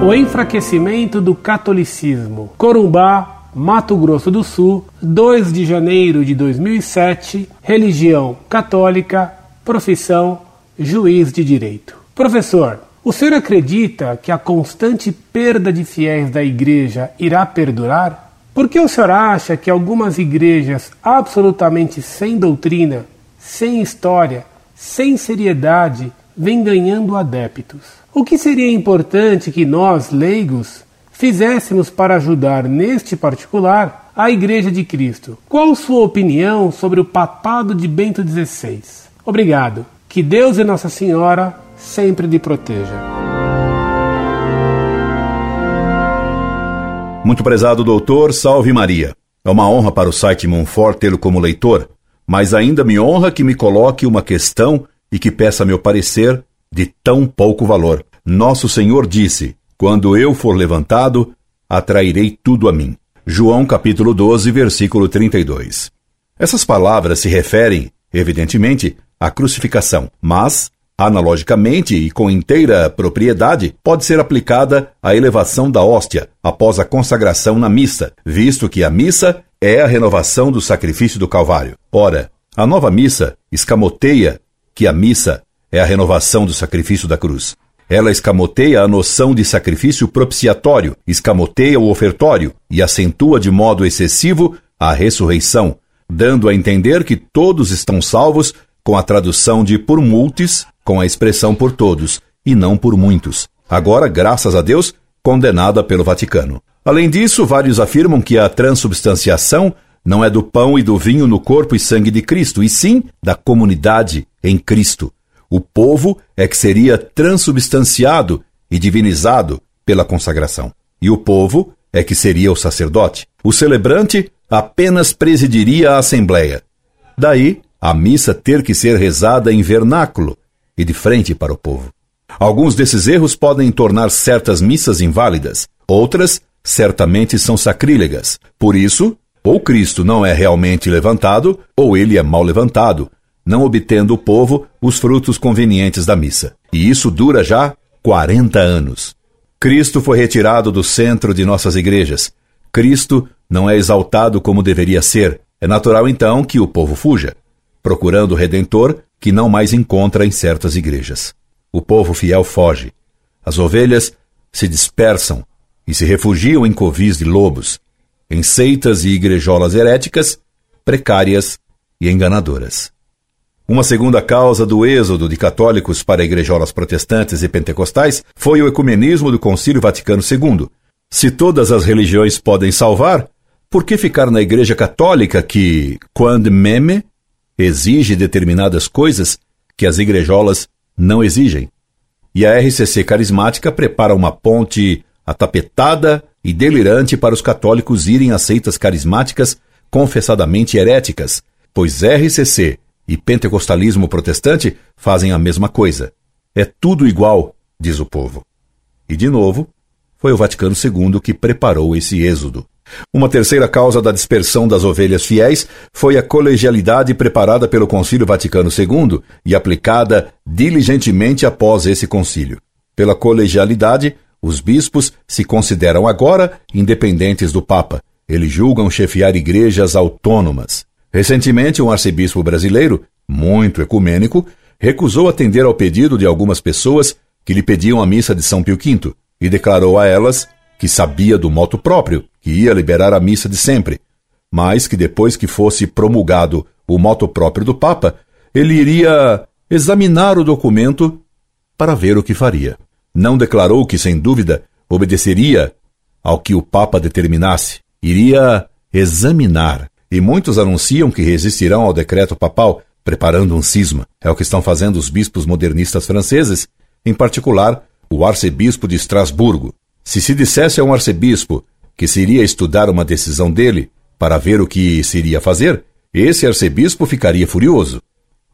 O enfraquecimento do catolicismo. Corumbá, Mato Grosso do Sul, 2 de janeiro de 2007. Religião católica, profissão juiz de direito. Professor, o senhor acredita que a constante perda de fiéis da igreja irá perdurar? Por que o senhor acha que algumas igrejas absolutamente sem doutrina, sem história, sem seriedade, vêm ganhando adeptos? O que seria importante que nós, leigos, fizéssemos para ajudar neste particular a Igreja de Cristo? Qual sua opinião sobre o papado de Bento XVI? Obrigado. Que Deus e Nossa Senhora sempre lhe proteja. Muito prezado doutor, salve Maria. É uma honra para o site Monfort tê-lo como leitor, mas ainda me honra que me coloque uma questão e que peça meu parecer de tão pouco valor. Nosso Senhor disse: Quando eu for levantado, atrairei tudo a mim. João capítulo 12, versículo 32. Essas palavras se referem, evidentemente, à crucificação, mas Analogicamente e com inteira propriedade, pode ser aplicada a elevação da hóstia após a consagração na missa, visto que a missa é a renovação do sacrifício do Calvário. Ora, a nova missa escamoteia que a missa é a renovação do sacrifício da cruz. Ela escamoteia a noção de sacrifício propiciatório, escamoteia o ofertório e acentua de modo excessivo a ressurreição, dando a entender que todos estão salvos com a tradução de por multis com a expressão por todos, e não por muitos. Agora, graças a Deus, condenada pelo Vaticano. Além disso, vários afirmam que a transubstanciação não é do pão e do vinho no corpo e sangue de Cristo, e sim da comunidade em Cristo. O povo é que seria transubstanciado e divinizado pela consagração. E o povo é que seria o sacerdote. O celebrante apenas presidiria a assembleia. Daí a missa ter que ser rezada em vernáculo, e de frente para o povo. Alguns desses erros podem tornar certas missas inválidas, outras certamente são sacrílegas. Por isso, ou Cristo não é realmente levantado, ou ele é mal levantado, não obtendo o povo os frutos convenientes da missa. E isso dura já 40 anos. Cristo foi retirado do centro de nossas igrejas. Cristo não é exaltado como deveria ser. É natural então que o povo fuja, procurando o Redentor que não mais encontra em certas igrejas. O povo fiel foge. As ovelhas se dispersam e se refugiam em covis de lobos, em seitas e igrejolas heréticas, precárias e enganadoras. Uma segunda causa do êxodo de católicos para igrejolas protestantes e pentecostais foi o ecumenismo do Concílio Vaticano II. Se todas as religiões podem salvar, por que ficar na Igreja Católica que, quando meme, exige determinadas coisas que as igrejolas não exigem. E a RCC Carismática prepara uma ponte atapetada e delirante para os católicos irem a seitas carismáticas confessadamente heréticas, pois RCC e pentecostalismo protestante fazem a mesma coisa. É tudo igual, diz o povo. E de novo, foi o Vaticano II que preparou esse êxodo. Uma terceira causa da dispersão das ovelhas fiéis foi a colegialidade preparada pelo Concílio Vaticano II e aplicada diligentemente após esse concílio. Pela colegialidade, os bispos se consideram agora independentes do Papa. Eles julgam chefiar igrejas autônomas. Recentemente, um arcebispo brasileiro, muito ecumênico, recusou atender ao pedido de algumas pessoas que lhe pediam a missa de São Pio V e declarou a elas que sabia do moto próprio, que ia liberar a missa de sempre, mas que depois que fosse promulgado o moto próprio do Papa, ele iria examinar o documento para ver o que faria. Não declarou que, sem dúvida, obedeceria ao que o Papa determinasse, iria examinar. E muitos anunciam que resistirão ao decreto papal, preparando um cisma. É o que estão fazendo os bispos modernistas franceses, em particular o arcebispo de Estrasburgo, se se dissesse a um arcebispo que se iria estudar uma decisão dele para ver o que se iria fazer, esse arcebispo ficaria furioso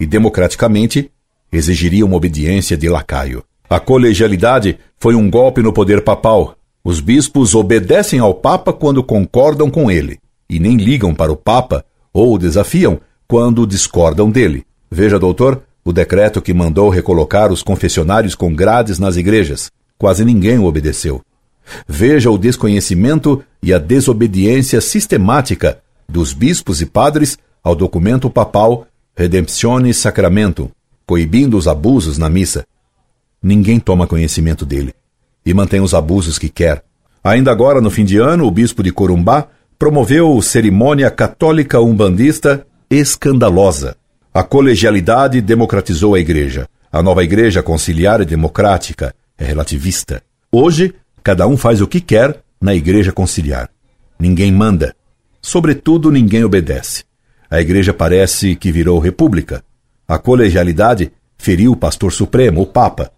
e, democraticamente, exigiria uma obediência de lacaio. A colegialidade foi um golpe no poder papal. Os bispos obedecem ao Papa quando concordam com ele e nem ligam para o Papa ou o desafiam quando discordam dele. Veja, doutor, o decreto que mandou recolocar os confessionários com grades nas igrejas. Quase ninguém o obedeceu. Veja o desconhecimento e a desobediência sistemática dos bispos e padres ao documento papal Redemptione Sacramento, coibindo os abusos na missa. Ninguém toma conhecimento dele e mantém os abusos que quer. Ainda agora, no fim de ano, o bispo de Corumbá promoveu cerimônia católica umbandista escandalosa. A colegialidade democratizou a igreja. A nova igreja conciliar e democrática é relativista. Hoje, cada um faz o que quer na igreja conciliar. Ninguém manda. Sobretudo, ninguém obedece. A igreja parece que virou república. A colegialidade feriu o pastor supremo, o papa,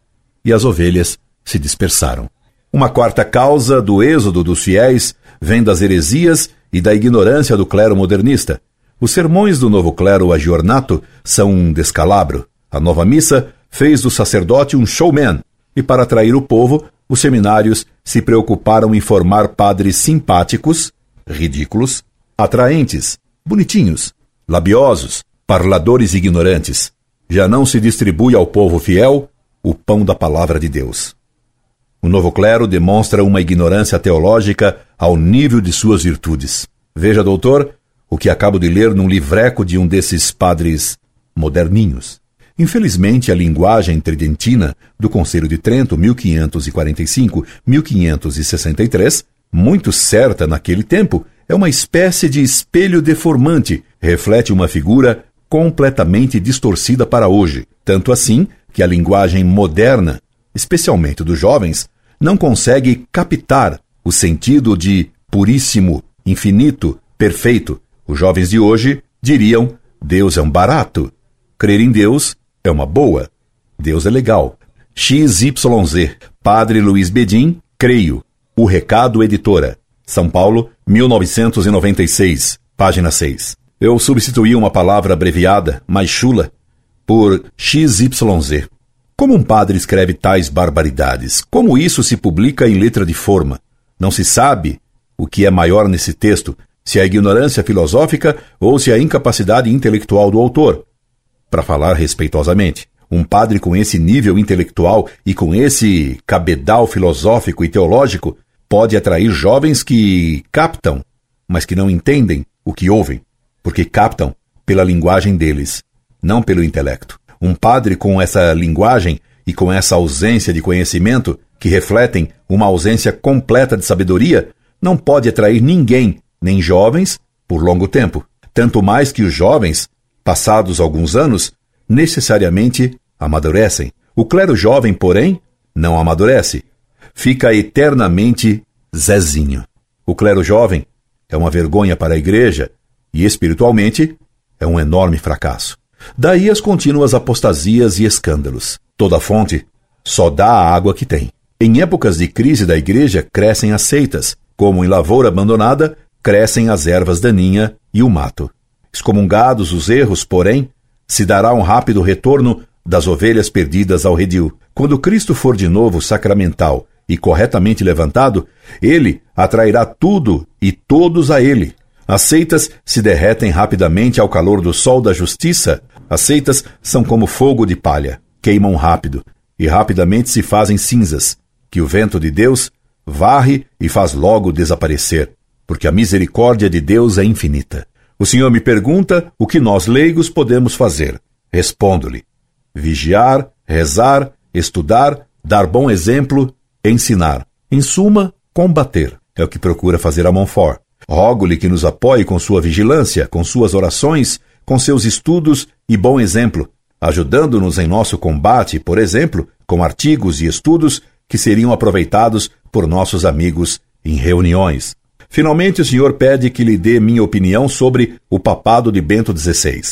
e as ovelhas se dispersaram. Uma quarta causa do êxodo dos fiéis vem das heresias e da ignorância do clero modernista. Os sermões do novo clero aggiornato são um descalabro. A nova missa fez do sacerdote um showman, e para atrair o povo, os seminários se preocuparam em formar padres simpáticos, ridículos, atraentes, bonitinhos, labiosos, parladores ignorantes. Já não se distribui ao povo fiel o pão da palavra de Deus. O novo clero demonstra uma ignorância teológica ao nível de suas virtudes. Veja, doutor, o que acabo de ler num livreco de um desses padres moderninhos. Infelizmente, a linguagem tridentina do Conselho de Trento, 1545-1563, muito certa naquele tempo, é uma espécie de espelho deformante, reflete uma figura completamente distorcida para hoje, tanto assim que a linguagem moderna, especialmente dos jovens, não consegue captar o sentido de puríssimo, infinito, perfeito. Os jovens de hoje diriam: Deus é um barato. Crer em Deus é uma boa. Deus é legal. XYZ, Padre Luiz Bedim, creio. O Recado Editora. São Paulo, 1996, página 6. Eu substituí uma palavra abreviada, mais chula, por XYZ. Como um padre escreve tais barbaridades? Como isso se publica em letra de forma? Não se sabe o que é maior nesse texto, se a ignorância filosófica ou se a incapacidade intelectual do autor. Para falar respeitosamente, um padre com esse nível intelectual e com esse cabedal filosófico e teológico pode atrair jovens que captam, mas que não entendem o que ouvem, porque captam pela linguagem deles, não pelo intelecto. Um padre com essa linguagem e com essa ausência de conhecimento, que refletem uma ausência completa de sabedoria, não pode atrair ninguém, nem jovens, por longo tempo. Tanto mais que os jovens, passados alguns anos, necessariamente amadurecem. O clero jovem, porém, não amadurece. Fica eternamente Zezinho. O clero jovem é uma vergonha para a igreja e, espiritualmente, é um enorme fracasso. Daí as contínuas apostasias e escândalos. Toda fonte só dá a água que tem. Em épocas de crise da igreja, crescem as seitas, como em lavoura abandonada, crescem as ervas daninhas e o mato. Excomungados os erros, porém, se dará um rápido retorno das ovelhas perdidas ao redil. Quando Cristo for de novo sacramental e corretamente levantado, ele atrairá tudo e todos a ele. As seitas se derretem rapidamente ao calor do sol da justiça, as seitas são como fogo de palha, queimam rápido e rapidamente se fazem cinzas, que o vento de Deus varre e faz logo desaparecer, porque a misericórdia de Deus é infinita. O Senhor me pergunta o que nós leigos podemos fazer. Respondo-lhe: vigiar, rezar, estudar, dar bom exemplo, ensinar. Em suma, combater. É o que procura fazer a Montfort. Rogo-lhe que nos apoie com sua vigilância, com suas orações com seus estudos e bom exemplo, ajudando-nos em nosso combate, por exemplo, com artigos e estudos que seriam aproveitados por nossos amigos em reuniões. Finalmente, o senhor pede que lhe dê minha opinião sobre o papado de Bento XVI.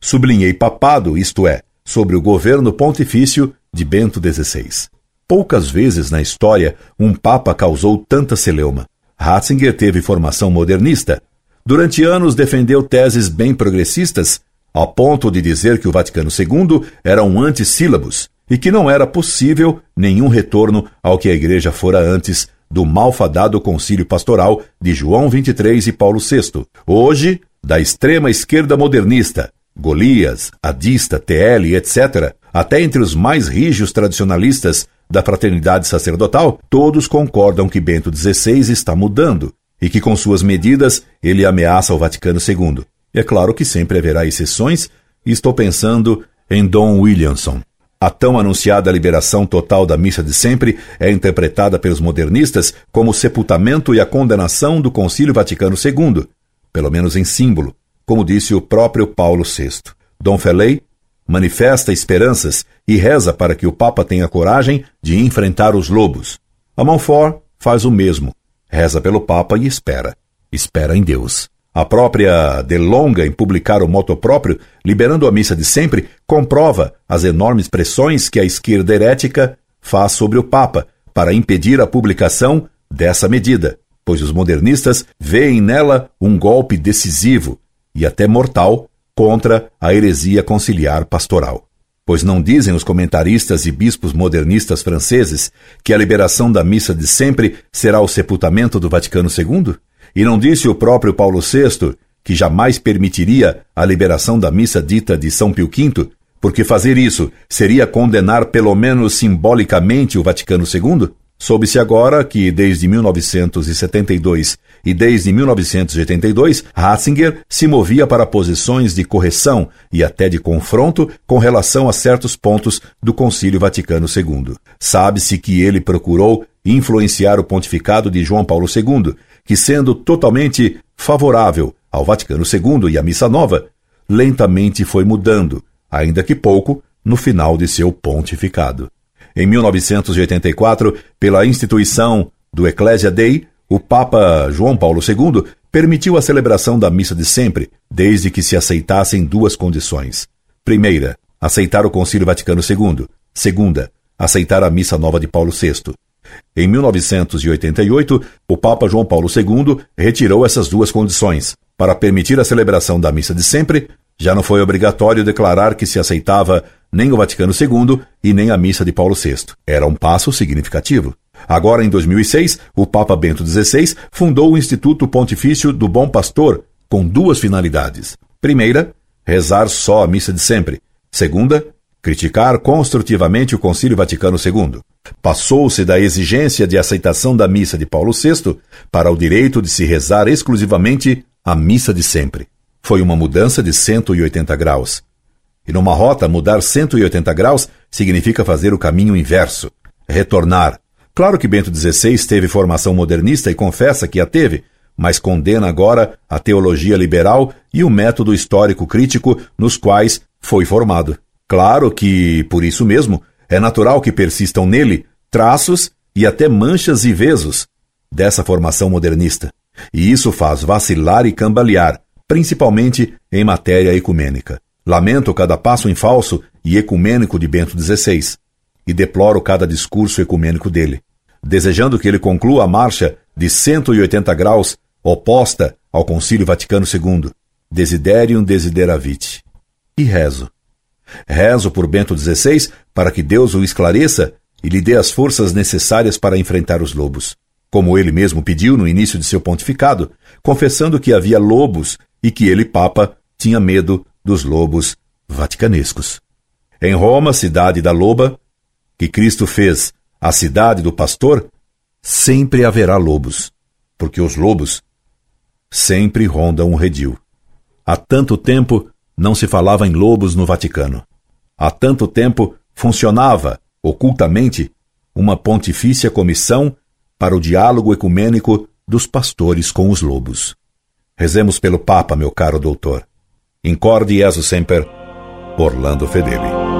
Sublinhei papado, isto é, sobre o governo pontifício de Bento XVI. Poucas vezes na história um papa causou tanta celeuma. Ratzinger teve formação modernista, Durante anos defendeu teses bem progressistas, ao ponto de dizer que o Vaticano II era um antissílabus e que não era possível nenhum retorno ao que a Igreja fora antes do malfadado concílio pastoral de João XXIII e Paulo VI. Hoje, da extrema esquerda modernista, Golias, Adista, TL, etc., até entre os mais rijos tradicionalistas da fraternidade sacerdotal, todos concordam que Bento XVI está mudando e que com suas medidas ele ameaça o Vaticano II. É claro que sempre haverá exceções, e estou pensando em Dom Williamson. A tão anunciada liberação total da missa de sempre é interpretada pelos modernistas como o sepultamento e a condenação do Concílio Vaticano II, pelo menos em símbolo, como disse o próprio Paulo VI. Dom Felei manifesta esperanças e reza para que o Papa tenha coragem de enfrentar os lobos. A Montfort faz o mesmo, reza pelo Papa e espera. Espera em Deus. A própria Delonga, em publicar o moto próprio, liberando a missa de sempre, comprova as enormes pressões que a esquerda herética faz sobre o Papa para impedir a publicação dessa medida, pois os modernistas veem nela um golpe decisivo e até mortal contra a heresia conciliar pastoral. Pois não dizem os comentaristas e bispos modernistas franceses que a liberação da missa de sempre será o sepultamento do Vaticano II? E não disse o próprio Paulo VI que jamais permitiria a liberação da missa dita de São Pio V, porque fazer isso seria condenar pelo menos simbolicamente o Vaticano II? Soube-se agora que, desde 1972 e desde 1982, Ratzinger se movia para posições de correção e até de confronto com relação a certos pontos do Concílio Vaticano II. Sabe-se que ele procurou influenciar o pontificado de João Paulo II, que, sendo totalmente favorável ao Vaticano II e à Missa Nova, lentamente foi mudando, ainda que pouco, no final de seu pontificado. Em 1984, pela instituição do Ecclesia Dei, o Papa João Paulo II permitiu a celebração da missa de sempre, desde que se aceitassem duas condições. Primeira, aceitar o Concílio Vaticano II. Segunda, aceitar a missa nova de Paulo VI. Em 1988, o Papa João Paulo II retirou essas duas condições. Para permitir a celebração da missa de sempre, já não foi obrigatório declarar que se aceitava nem o Vaticano II e nem a missa de Paulo VI. Era um passo significativo. Agora, em 2006, o Papa Bento XVI fundou o Instituto Pontifício do Bom Pastor com duas finalidades. Primeira, rezar só a missa de sempre. Segunda, criticar construtivamente o Concílio Vaticano II. Passou-se da exigência de aceitação da missa de Paulo VI para o direito de se rezar exclusivamente a missa de sempre. Foi uma mudança de 180 graus. E numa rota, mudar 180 graus significa fazer o caminho inverso, retornar. Claro que Bento XVI teve formação modernista e confessa que a teve, mas condena agora a teologia liberal e o método histórico crítico nos quais foi formado. Claro que, por isso mesmo, é natural que persistam nele traços e até manchas e vezos dessa formação modernista. E isso faz vacilar e cambalear, principalmente em matéria ecumênica. Lamento cada passo em falso e ecumênico de Bento XVI, e deploro cada discurso ecumênico dele, desejando que ele conclua a marcha de 180 graus oposta ao Concílio Vaticano II, Desiderium Desideravit. E rezo Rezo por Bento XVI para que Deus o esclareça e lhe dê as forças necessárias para enfrentar os lobos. Como ele mesmo pediu no início de seu pontificado, confessando que havia lobos e que ele, Papa, tinha medo dos lobos vaticanescos. Em Roma, cidade da loba, que Cristo fez a cidade do pastor, sempre haverá lobos, porque os lobos sempre rondam o redil. Há tanto tempo não se falava em lobos no Vaticano. Há tanto tempo funcionava, ocultamente, uma pontifícia comissão para o diálogo ecumênico dos pastores com os lobos. Rezemos pelo Papa, meu caro doutor. Incorde Jesus Semper, Orlando Fedeli.